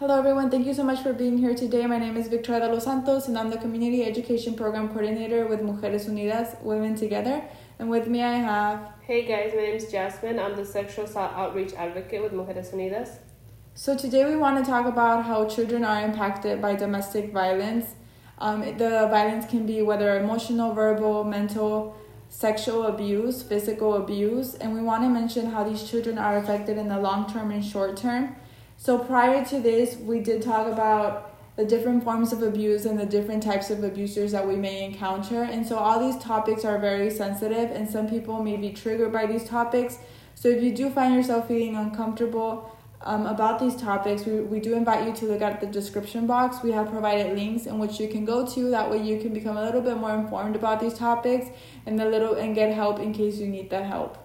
Hello, everyone. Thank you so much for being here today. My name is Victoria de los Santos, and I'm the Community Education Program Coordinator with Mujeres Unidas, Women Together. And with me, I have. Hey guys, my name is Jasmine. I'm the Sexual Assault Outreach Advocate with Mujeres Unidas. So, today we want to talk about how children are impacted by domestic violence. Um, the violence can be whether emotional, verbal, mental, sexual abuse, physical abuse, and we want to mention how these children are affected in the long term and short term. So prior to this, we did talk about the different forms of abuse and the different types of abusers that we may encounter. And so all these topics are very sensitive and some people may be triggered by these topics. So if you do find yourself feeling uncomfortable um, about these topics, we, we do invite you to look at the description box. We have provided links in which you can go to. That way you can become a little bit more informed about these topics and a little and get help in case you need that help.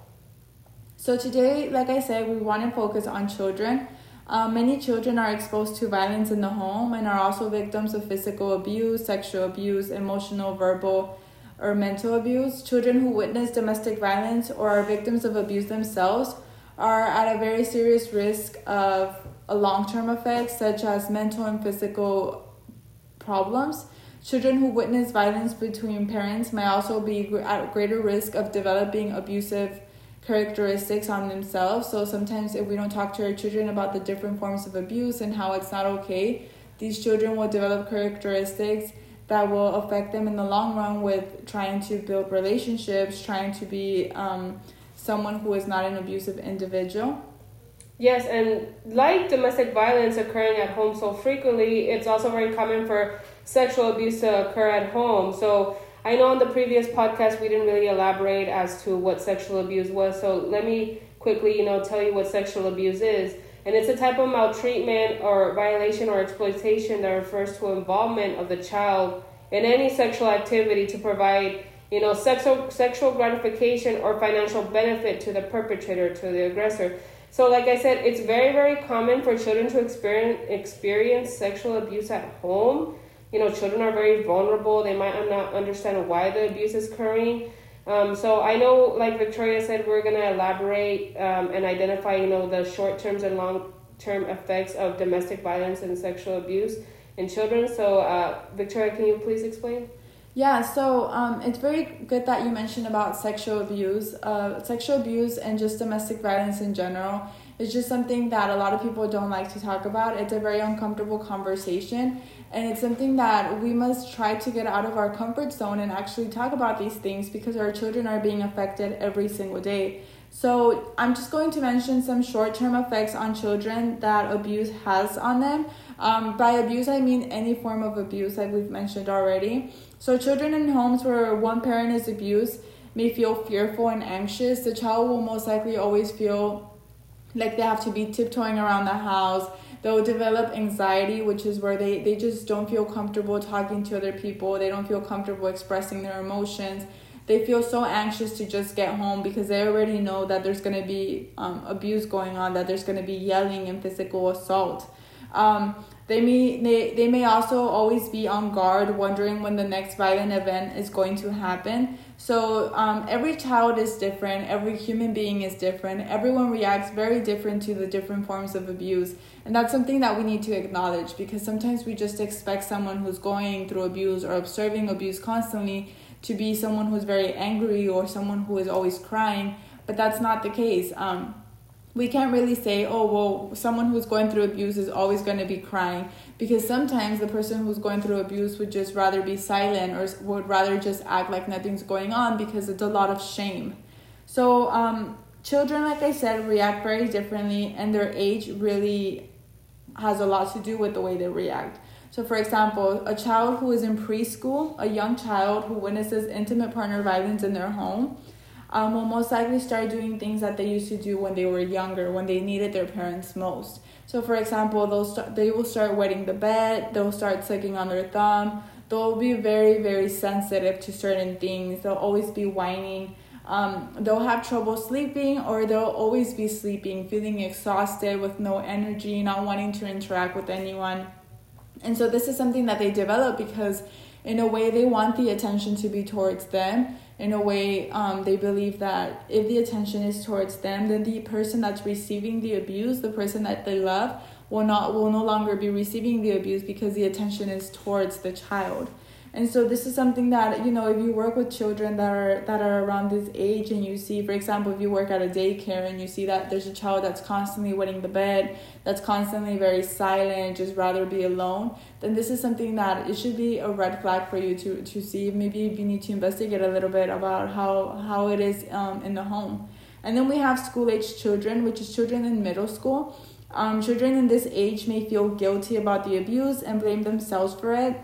So today, like I said, we want to focus on children. Um, many children are exposed to violence in the home and are also victims of physical abuse, sexual abuse, emotional, verbal, or mental abuse. Children who witness domestic violence or are victims of abuse themselves are at a very serious risk of a long-term effects such as mental and physical problems. Children who witness violence between parents may also be at greater risk of developing abusive characteristics on themselves. So sometimes if we don't talk to our children about the different forms of abuse and how it's not okay, these children will develop characteristics that will affect them in the long run with trying to build relationships, trying to be um, someone who is not an abusive individual. Yes, and like domestic violence occurring at home so frequently, it's also very common for sexual abuse to occur at home. So I know on the previous podcast we didn't really elaborate as to what sexual abuse was, so let me quickly, you know, tell you what sexual abuse is. And it's a type of maltreatment or violation or exploitation that refers to involvement of the child in any sexual activity to provide, you know, sexual sexual gratification or financial benefit to the perpetrator, to the aggressor. So, like I said, it's very, very common for children to experience experience sexual abuse at home you know, children are very vulnerable. They might not understand why the abuse is occurring. Um, so I know, like Victoria said, we're going to elaborate um, and identify, you know, the short term and long term effects of domestic violence and sexual abuse in children. So, uh, Victoria, can you please explain? Yeah, so um, it's very good that you mentioned about sexual abuse. Uh, sexual abuse and just domestic violence in general is just something that a lot of people don't like to talk about. It's a very uncomfortable conversation, and it's something that we must try to get out of our comfort zone and actually talk about these things because our children are being affected every single day. So, I'm just going to mention some short term effects on children that abuse has on them. Um, by abuse, I mean any form of abuse, like we've mentioned already. So, children in homes where one parent is abused may feel fearful and anxious. The child will most likely always feel like they have to be tiptoeing around the house. They'll develop anxiety which is where they, they just don't feel comfortable talking to other people. They don't feel comfortable expressing their emotions. They feel so anxious to just get home because they already know that there's going to be um, abuse going on that there's going to be yelling and physical assault. Um, they may they, they may also always be on guard wondering when the next violent event is going to happen so um, every child is different every human being is different everyone reacts very different to the different forms of abuse. And that's something that we need to acknowledge because sometimes we just expect someone who's going through abuse or observing abuse constantly to be someone who's very angry or someone who is always crying but that's not the case. Um, we can't really say, oh, well, someone who's going through abuse is always going to be crying because sometimes the person who's going through abuse would just rather be silent or would rather just act like nothing's going on because it's a lot of shame. So, um, children, like I said, react very differently, and their age really has a lot to do with the way they react. So, for example, a child who is in preschool, a young child who witnesses intimate partner violence in their home, um, will most likely start doing things that they used to do when they were younger, when they needed their parents most. So, for example, they'll start, they will start wetting the bed, they'll start sucking on their thumb, they'll be very, very sensitive to certain things, they'll always be whining. Um, they'll have trouble sleeping or they'll always be sleeping, feeling exhausted with no energy, not wanting to interact with anyone. And so, this is something that they develop because, in a way, they want the attention to be towards them. In a way um, they believe that if the attention is towards them then the person that's receiving the abuse the person that they love will not will no longer be receiving the abuse because the attention is towards the child and so this is something that you know if you work with children that are that are around this age and you see for example if you work at a daycare and you see that there's a child that's constantly wetting the bed that's constantly very silent just rather be alone then this is something that it should be a red flag for you to to see. Maybe you need to investigate a little bit about how how it is um, in the home. And then we have school age children which is children in middle school. Um, children in this age may feel guilty about the abuse and blame themselves for it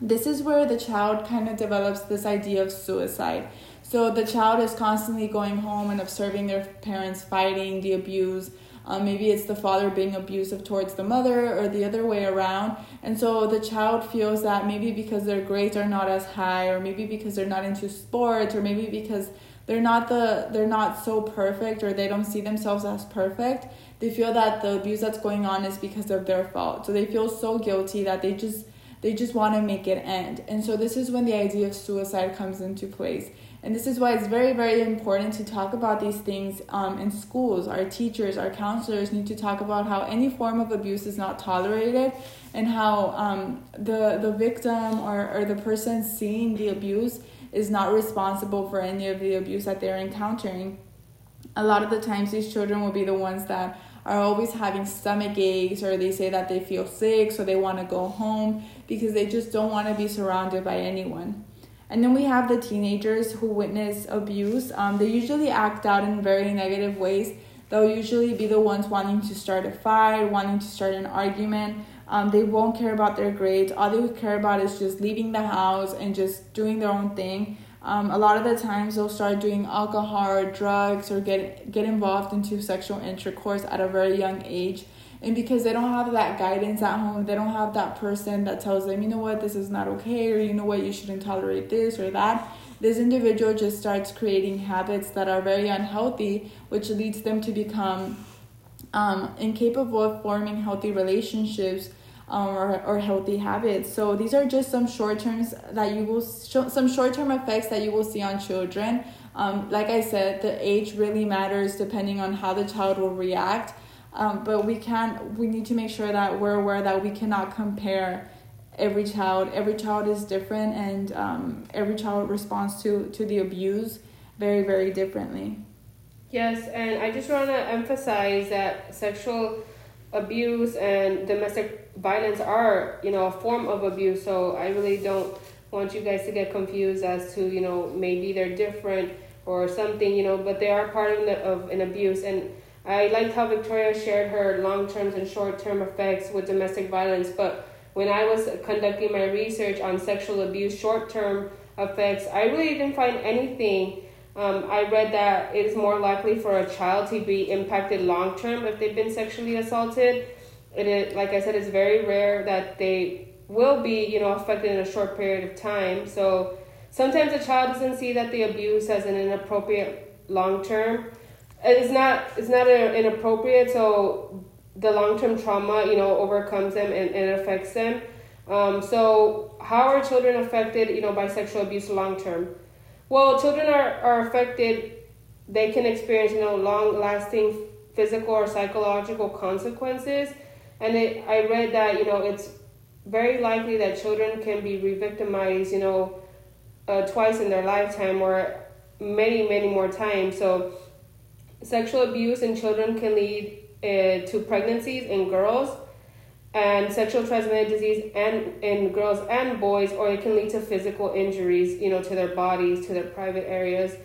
this is where the child kind of develops this idea of suicide. So the child is constantly going home and observing their parents fighting, the abuse. Um, maybe it's the father being abusive towards the mother or the other way around. And so the child feels that maybe because their grades are not as high, or maybe because they're not into sports, or maybe because they're not the they're not so perfect or they don't see themselves as perfect they feel that the abuse that's going on is because of their fault so they feel so guilty that they just they just want to make it end. And so this is when the idea of suicide comes into place. And this is why it's very, very important to talk about these things um, in schools. Our teachers, our counselors need to talk about how any form of abuse is not tolerated and how um, the, the victim or, or the person seeing the abuse is not responsible for any of the abuse that they're encountering. A lot of the times, these children will be the ones that are always having stomach aches or they say that they feel sick so they want to go home because they just don't want to be surrounded by anyone. And then we have the teenagers who witness abuse. Um, they usually act out in very negative ways. They'll usually be the ones wanting to start a fight, wanting to start an argument. Um, they won't care about their grades. All they would care about is just leaving the house and just doing their own thing. Um, a lot of the times they'll start doing alcohol or drugs or get get involved into sexual intercourse at a very young age. And because they don't have that guidance at home they don't have that person that tells them you know what? This is not okay or you know what? You shouldn't tolerate this or that. This individual just starts creating habits that are very unhealthy which leads them to become um, incapable of forming healthy relationships um, or, or healthy habits. So these are just some short terms that you will some short term effects that you will see on children. Um, like I said, the age really matters depending on how the child will react. Um, but we can we need to make sure that we're aware that we cannot compare every child. Every child is different, and um, every child responds to to the abuse very very differently. Yes, and I just want to emphasize that sexual abuse and domestic violence are, you know, a form of abuse. So I really don't want you guys to get confused as to, you know, maybe they're different or something, you know, but they are part of, the, of an abuse. And I liked how Victoria shared her long term and short term effects with domestic violence. But when I was conducting my research on sexual abuse, short term effects, I really didn't find anything um, I read that it is more likely for a child to be impacted long term if they've been sexually assaulted. It like I said, it's very rare that they will be, you know, affected in a short period of time. So sometimes a child doesn't see that the abuse as an inappropriate long term. It's not. It's not inappropriate. So the long term trauma, you know, overcomes them and, and affects them. Um, so how are children affected, you know, by sexual abuse long term? Well, children are, are affected, they can experience, you know, long lasting physical or psychological consequences. And it, I read that, you know, it's very likely that children can be re victimized, you know, uh, twice in their lifetime or many, many more times. So, sexual abuse in children can lead uh, to pregnancies in girls and sexual transmitted disease and in girls and boys or it can lead to physical injuries you know to their bodies to their private areas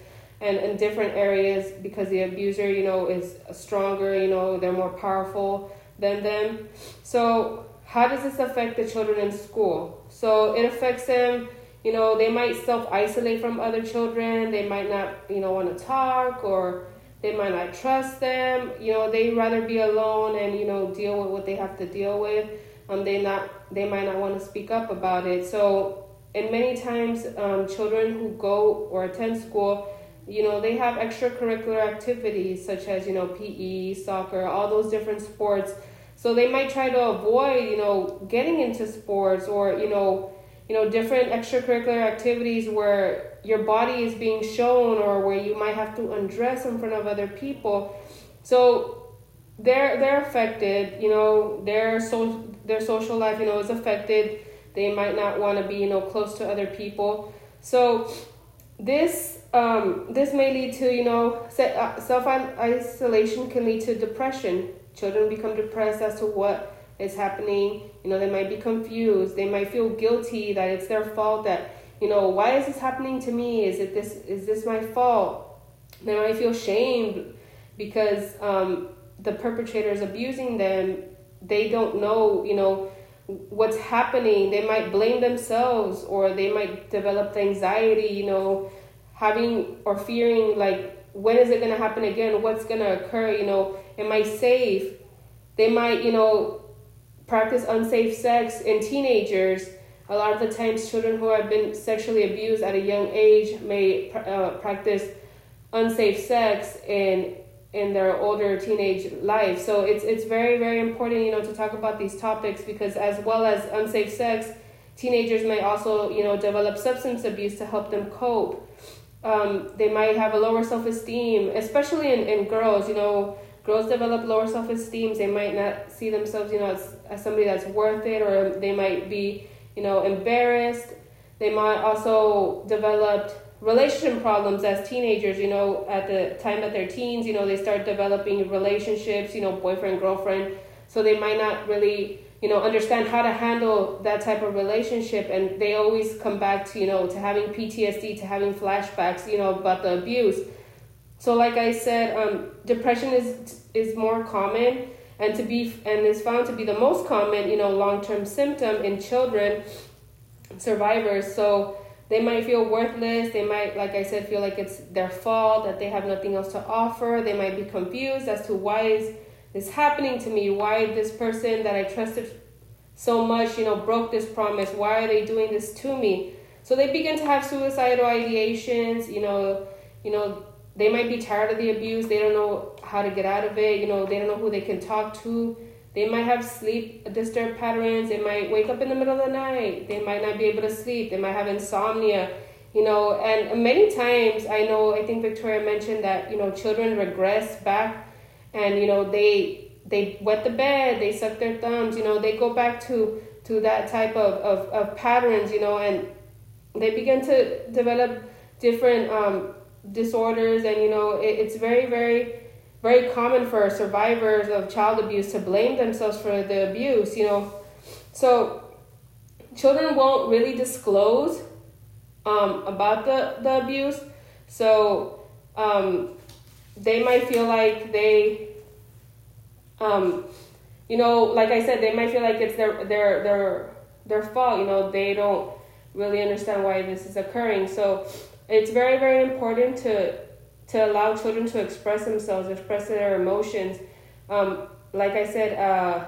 and in different areas because the abuser you know is stronger you know they're more powerful than them. So how does this affect the children in school? So it affects them you know they might self isolate from other children they might not you know want to talk or they might not trust them. You know they rather be alone and you know deal with what they have to deal with. Um they not they might not want to speak up about it. So and many times um, children who go or attend school you know they have extracurricular activities such as you know pe soccer all those different sports so they might try to avoid you know getting into sports or you know you know different extracurricular activities where your body is being shown or where you might have to undress in front of other people. So they're they're affected. You know, their so their social life, you know, is affected. They might not want to be, you know, close to other people. So this um, this may lead to you know uh, self isolation can lead to depression. Children become depressed as to what is happening. You know, they might be confused. They might feel guilty that it's their fault. That you know, why is this happening to me? Is it this? Is this my fault? They might feel shamed because um, the perpetrator is abusing them. They don't know, you know, what's happening. They might blame themselves or they might develop anxiety, you know, having or fearing like when is it going to happen again? What's going to occur? You know, am I safe? They might, you know, practice unsafe sex in teenagers. A lot of the times, children who have been sexually abused at a young age may uh, practice unsafe sex in in their older teenage life. So it's it's very very important, you know, to talk about these topics because as well as unsafe sex, teenagers may also you know develop substance abuse to help them cope. Um, they might have a lower self esteem, especially in, in girls. You know, girls develop lower self esteem. They might not see themselves, you know, as, as somebody that's worth it, or they might be, you know, embarrassed. They might also develop relationship problems as teenagers you know at the time that they're teens you know they start developing relationships you know boyfriend girlfriend so they might not really you know understand how to handle that type of relationship and they always come back to you know to having ptsd to having flashbacks you know about the abuse so like i said um, depression is is more common and to be and is found to be the most common you know long-term symptom in children survivors so they might feel worthless. They might, like I said, feel like it's their fault, that they have nothing else to offer. They might be confused as to why is this happening to me? Why this person that I trusted so much, you know, broke this promise? Why are they doing this to me? So they begin to have suicidal ideations, you know, you know, they might be tired of the abuse, they don't know how to get out of it, you know, they don't know who they can talk to they might have sleep disturbed patterns. They might wake up in the middle of the night. They might not be able to sleep. They might have insomnia. You know, and many times I know I think Victoria mentioned that you know children regress back, and you know they they wet the bed, they suck their thumbs. You know, they go back to to that type of of, of patterns. You know, and they begin to develop different um, disorders, and you know it, it's very very very common for survivors of child abuse to blame themselves for the abuse, you know. So children won't really disclose um, about the, the abuse. So um, they might feel like they, um, you know, like I said, they might feel like it's their their their their fault. You know, they don't really understand why this is occurring. So it's very very important to to allow children to express themselves, express their emotions. Um, like I said, uh,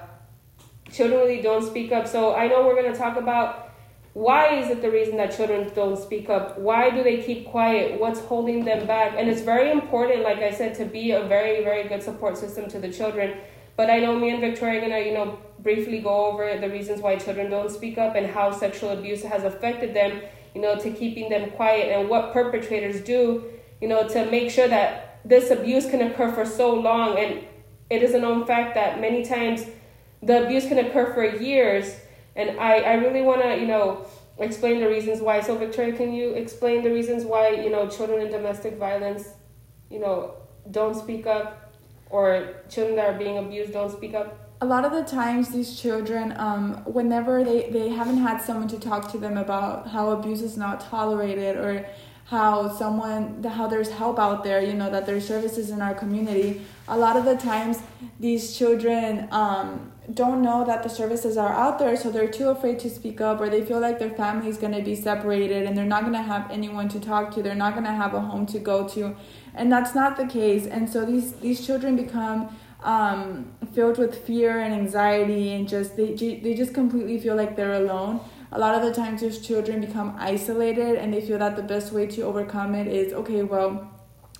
children really don't speak up. So I know we're going to talk about why is it the reason that children don't speak up? Why do they keep quiet? What's holding them back? And it's very important, like I said, to be a very, very good support system to the children. But I know me and Victoria are gonna, you know, briefly go over the reasons why children don't speak up and how sexual abuse has affected them, you know, to keeping them quiet and what perpetrators do you know, to make sure that this abuse can occur for so long. And it is a known fact that many times the abuse can occur for years. And I, I really want to, you know, explain the reasons why. So, Victoria, can you explain the reasons why, you know, children in domestic violence, you know, don't speak up or children that are being abused don't speak up? A lot of the times these children um, whenever they, they haven't had someone to talk to them about how abuse is not tolerated or how someone how there's help out there you know that there's services in our community a lot of the times these children um, don't know that the services are out there so they're too afraid to speak up or they feel like their family is going to be separated and they're not going to have anyone to talk to they're not going to have a home to go to and that's not the case and so these these children become um, filled with fear and anxiety and just they, they just completely feel like they're alone a lot of the times these children become isolated and they feel that the best way to overcome it is okay well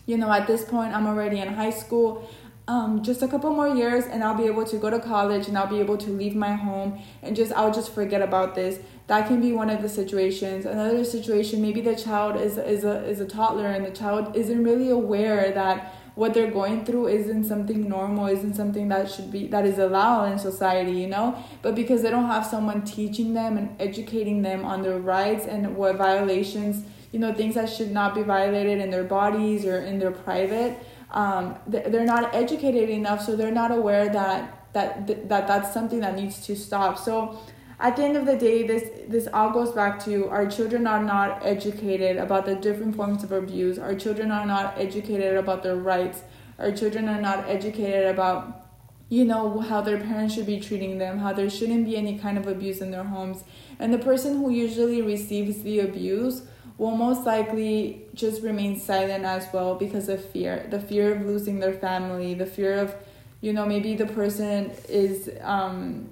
you know at this point i'm already in high school um, just a couple more years and I'll be able to go to college and I'll be able to leave my home and just I'll just forget about this. That can be one of the situations. Another situation, maybe the child is is a is a toddler and the child isn't really aware that what they're going through isn't something normal, isn't something that should be that is allowed in society, you know? But because they don't have someone teaching them and educating them on their rights and what violations, you know, things that should not be violated in their bodies or in their private, um, they're not educated enough, so they're not aware that that that that's something that needs to stop. So at the end of the day this this all goes back to our children are not educated about the different forms of abuse. Our children are not educated about their rights. Our children are not educated about you know how their parents should be treating them how there shouldn't be any kind of abuse in their homes. And the person who usually receives the abuse will most likely just remain silent as well because of fear the fear of losing their family the fear of you know maybe the person is um,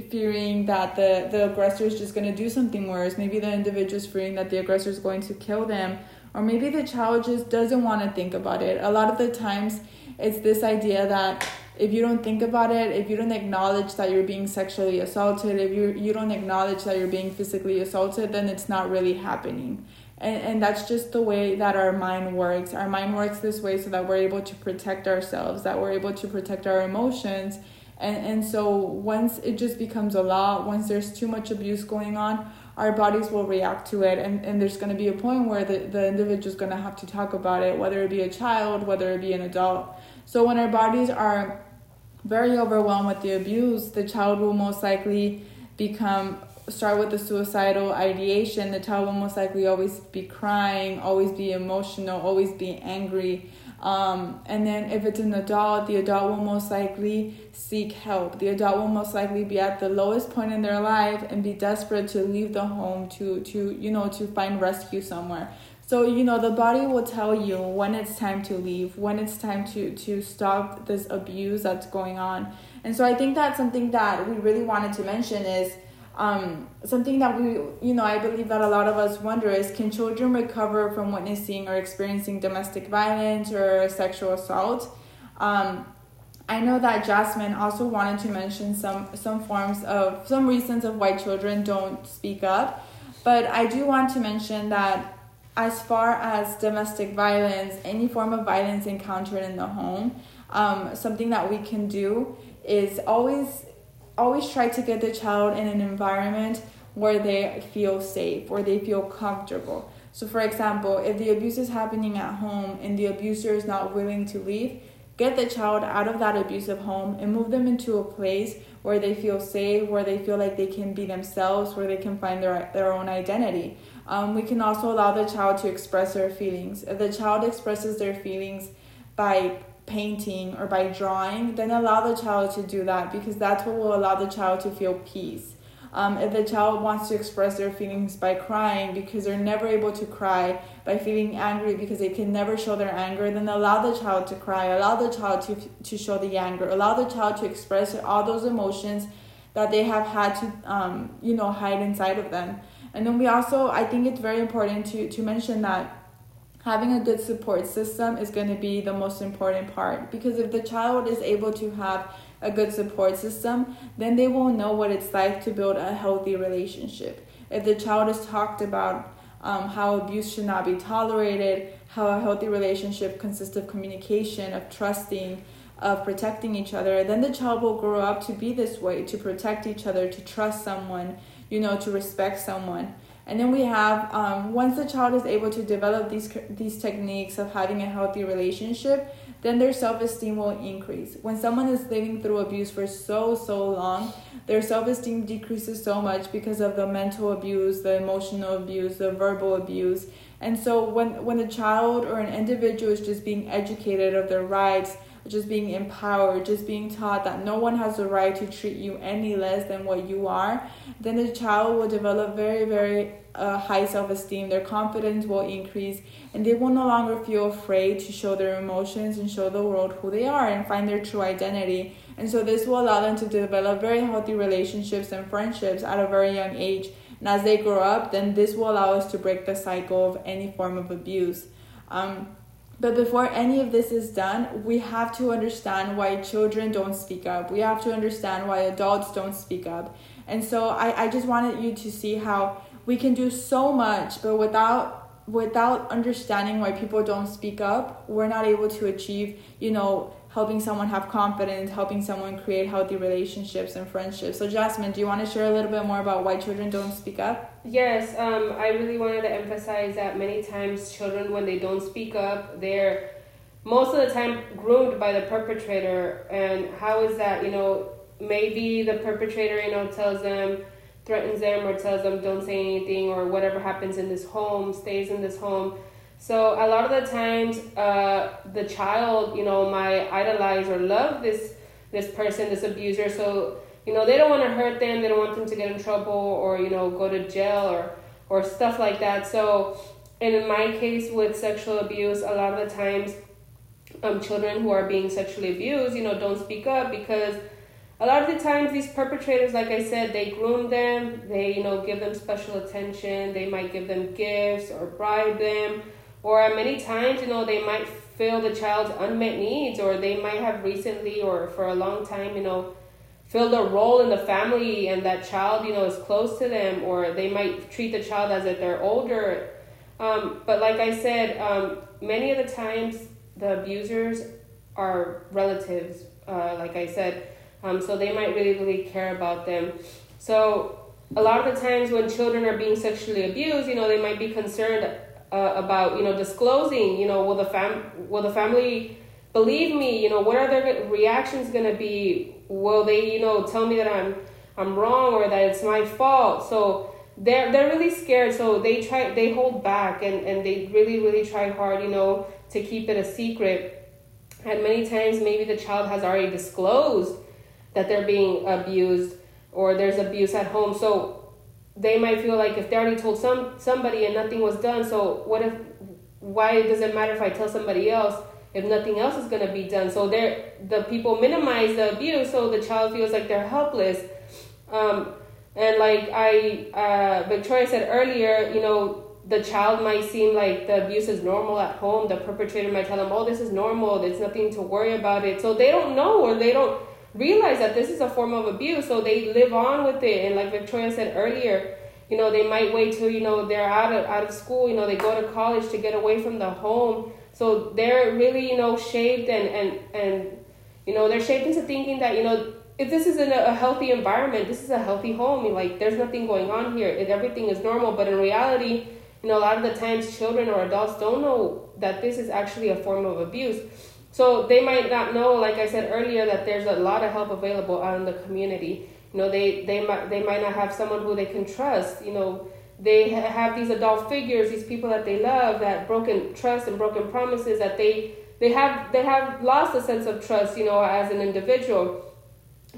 fearing that the, the aggressor is just going to do something worse. Maybe the individual is fearing that the aggressor is going to kill them. Or maybe the child just doesn't want to think about it. A lot of the times, it's this idea that if you don't think about it, if you don't acknowledge that you're being sexually assaulted, if you, you don't acknowledge that you're being physically assaulted, then it's not really happening. And, and that's just the way that our mind works. Our mind works this way so that we're able to protect ourselves, that we're able to protect our emotions and and so once it just becomes a lot once there's too much abuse going on our bodies will react to it. And, and there's going to be a point where the, the individual is going to have to talk about it whether it be a child whether it be an adult. So when our bodies are very overwhelmed with the abuse the child will most likely become start with the suicidal ideation. The child will most likely always be crying always be emotional always be angry um, and then if it's an adult, the adult will most likely seek help. The adult will most likely be at the lowest point in their life and be desperate to leave the home to to you know to find rescue somewhere. So you know the body will tell you when it's time to leave, when it's time to to stop this abuse that's going on. And so I think that's something that we really wanted to mention is um, something that we, you know, I believe that a lot of us wonder is can children recover from witnessing or experiencing domestic violence or sexual assault? Um, I know that Jasmine also wanted to mention some some forms of some reasons of why children don't speak up, but I do want to mention that as far as domestic violence, any form of violence encountered in the home, um, something that we can do is always always try to get the child in an environment where they feel safe, where they feel comfortable. So, for example, if the abuse is happening at home and the abuser is not willing to leave, get the child out of that abusive home and move them into a place where they feel safe, where they feel like they can be themselves, where they can find their, their own identity. Um, we can also allow the child to express their feelings. If the child expresses their feelings by painting or by drawing, then allow the child to do that because that's what will allow the child to feel peace. Um, if the child wants to express their feelings by crying because they're never able to cry, by feeling angry because they can never show their anger, then allow the child to cry, allow the child to, to show the anger, allow the child to express all those emotions that they have had to, um, you know, hide inside of them. And then we also, I think it's very important to, to mention that having a good support system is going to be the most important part because if the child is able to have a good support system, then they will know what it's like to build a healthy relationship. If the child is talked about um, how abuse should not be tolerated, how a healthy relationship consists of communication, of trusting, of protecting each other, then the child will grow up to be this way, to protect each other, to trust someone, you know, to respect someone. And then we have um, once the child is able to develop these these techniques of having a healthy relationship, then their self esteem will increase. When someone is living through abuse for so so long, their self esteem decreases so much because of the mental abuse, the emotional abuse, the verbal abuse. And so when when a child or an individual is just being educated of their rights, just being empowered, just being taught that no one has the right to treat you any less than what you are, then the child will develop very, very uh, high self esteem. Their confidence will increase, and they will no longer feel afraid to show their emotions and show the world who they are and find their true identity. And so, this will allow them to develop very healthy relationships and friendships at a very young age. And as they grow up, then this will allow us to break the cycle of any form of abuse. Um, but before any of this is done, we have to understand why children don't speak up. We have to understand why adults don't speak up. And so I, I just wanted you to see how we can do so much, but without without understanding why people don't speak up, we're not able to achieve, you know, helping someone have confidence, helping someone create healthy relationships and friendships. So, Jasmine, do you want to share a little bit more about why children don't speak up? Yes, um, I really wanted to emphasize that many times children, when they don't speak up, they're most of the time groomed by the perpetrator. And how is that? You know, maybe the perpetrator, you know, tells them, threatens them, or tells them, don't say anything, or whatever happens in this home stays in this home so a lot of the times, uh, the child, you know, might idolize or love this this person, this abuser. So you know, they don't want to hurt them. They don't want them to get in trouble or you know go to jail or or stuff like that. So, and in my case with sexual abuse, a lot of the times, um, children who are being sexually abused, you know, don't speak up because a lot of the times these perpetrators like i said they groom them they you know give them special attention they might give them gifts or bribe them or many times, you know, they might fill the child's unmet needs, or they might have recently or for a long time, you know, filled a role in the family and that child, you know, is close to them, or they might treat the child as if they're older. Um, but like I said, um, many of the times the abusers are relatives, uh, like I said, um, so they might really, really care about them. So a lot of the times when children are being sexually abused, you know, they might be concerned uh, about you know disclosing you know will the fam will the family believe me you know what are their reactions going to be will they you know tell me that i'm i'm wrong or that it's my fault. So they're they're really scared. So they try they hold back and and they really really try hard you know to keep it a secret. And many times maybe the child has already disclosed that they're being abused or there's abuse at home. So they might feel like if they already told some somebody and nothing was done, so what if? Why does it matter if I tell somebody else if nothing else is going to be done? So they the people minimize the abuse, so the child feels like they're helpless. Um, and like I, uh, Victoria said earlier, you know, the child might seem like the abuse is normal at home. The perpetrator might tell them, "Oh, this is normal. There's nothing to worry about it." So they don't know or they don't realize that this is a form of abuse, so they live on with it. And like Victoria said earlier, you know, they might wait till you know they're out of out of school. You know, they go to college to get away from the home. So they're really you know shaped and and and you know they're shaped into thinking that you know if this is in a, healthy environment, this is a healthy home. Like there's nothing going on here. If everything is normal, but in reality, you know, a lot of the times children or adults don't know that this is actually a form of abuse. So they might not know, like I said earlier, that there's a lot of help available out in the community. You know, they, they, might, they might not have someone who they can trust. You know, they have these adult figures, these people that they love, that broken trust and broken promises that they, they, have, they have lost a sense of trust, you know, as an individual.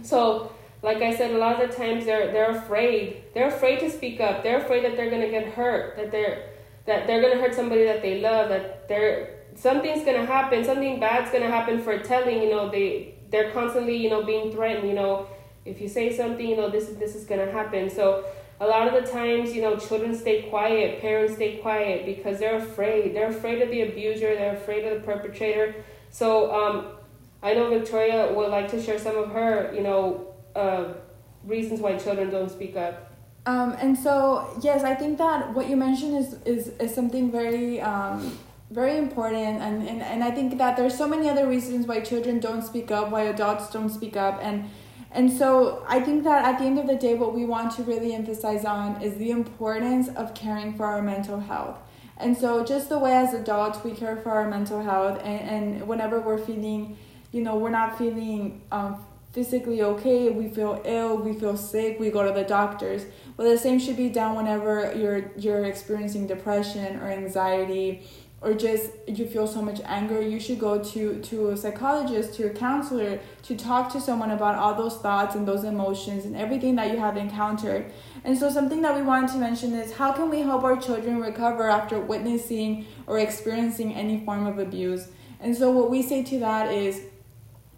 So, like I said, a lot of the times they're, they're afraid. They're afraid to speak up. They're afraid that they're going to get hurt, that they're, that they're going to hurt somebody that they love, that they're something's gonna happen, something bad's gonna happen for telling, you know, they they're constantly, you know, being threatened, you know, if you say something, you know, this this is gonna happen. So a lot of the times, you know, children stay quiet, parents stay quiet because they're afraid. They're afraid of the abuser, they're afraid of the perpetrator. So um, I know Victoria would like to share some of her, you know, uh, reasons why children don't speak up. Um, and so yes, I think that what you mentioned is is, is something very um, very important and, and and i think that there's so many other reasons why children don't speak up why adults don't speak up and and so i think that at the end of the day what we want to really emphasize on is the importance of caring for our mental health. And so just the way as adults we care for our mental health and, and whenever we're feeling you know we're not feeling um, physically okay we feel ill we feel sick we go to the doctors. Well the same should be done whenever you're you're experiencing depression or anxiety or just you feel so much anger you should go to to a psychologist to a counselor to talk to someone about all those thoughts and those emotions and everything that you have encountered. And so something that we wanted to mention is how can we help our children recover after witnessing or experiencing any form of abuse? And so what we say to that is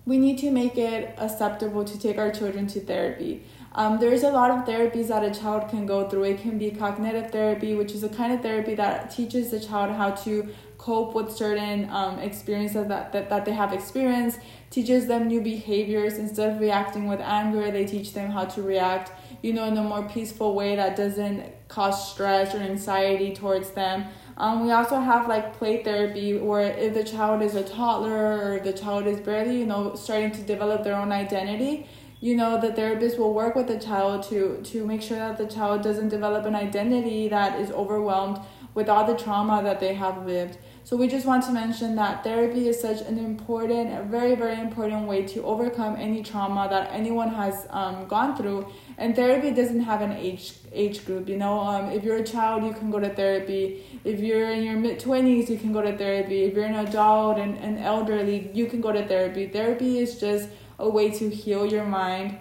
we need to make it acceptable to take our children to therapy um, there's a lot of therapies that a child can go through. It can be cognitive therapy, which is a kind of therapy that teaches the child how to cope with certain um, experiences that, that, that they have experienced, teaches them new behaviors. Instead of reacting with anger, they teach them how to react, you know, in a more peaceful way that doesn't cause stress or anxiety towards them. Um, we also have like play therapy, where if the child is a toddler or the child is barely, you know, starting to develop their own identity, you know, the therapist will work with the child to to make sure that the child doesn't develop an identity that is overwhelmed with all the trauma that they have lived. So we just want to mention that therapy is such an important, a very, very important way to overcome any trauma that anyone has um, gone through. And therapy doesn't have an age age group. You know, um, if you're a child, you can go to therapy. If you're in your mid twenties, you can go to therapy. If you're an adult and, and elderly, you can go to therapy. Therapy is just a way to heal your mind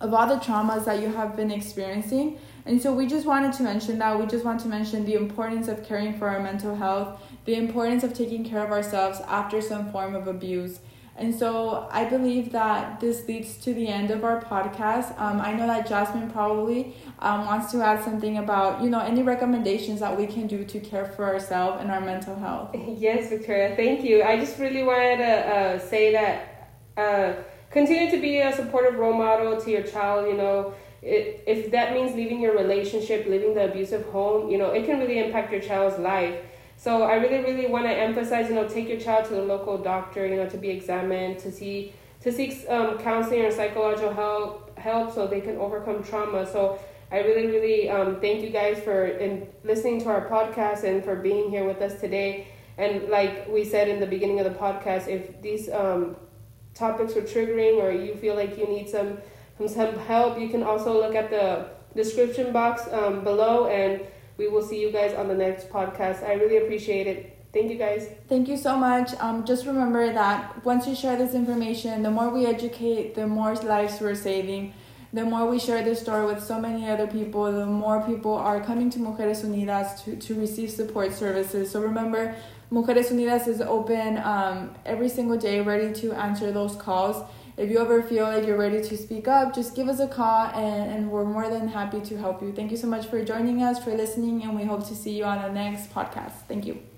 of all the traumas that you have been experiencing. And so we just wanted to mention that. We just want to mention the importance of caring for our mental health the importance of taking care of ourselves after some form of abuse. And so I believe that this leads to the end of our podcast. Um, I know that Jasmine probably um, wants to add something about, you know, any recommendations that we can do to care for ourselves and our mental health. Yes, Victoria, thank you. I just really wanted to uh, say that uh, continue to be a supportive role model to your child, you know. It, if that means leaving your relationship, leaving the abusive home, you know, it can really impact your child's life. So I really, really want to emphasize, you know, take your child to the local doctor, you know, to be examined, to see, to seek um, counseling or psychological help, help so they can overcome trauma. So I really, really um, thank you guys for in listening to our podcast and for being here with us today. And like we said in the beginning of the podcast, if these um, topics were triggering or you feel like you need some some help, you can also look at the description box um, below and we will see you guys on the next podcast. I really appreciate it. Thank you guys. Thank you so much. Um, just remember that once you share this information, the more we educate, the more lives we're saving. The more we share this story with so many other people, the more people are coming to Mujeres Unidas to, to receive support services. So remember, Mujeres Unidas is open um, every single day, ready to answer those calls if you ever feel like you're ready to speak up, just give us a call and, and we're more than happy to help you. Thank you so much for joining us, for listening, and we hope to see you on the next podcast. Thank you.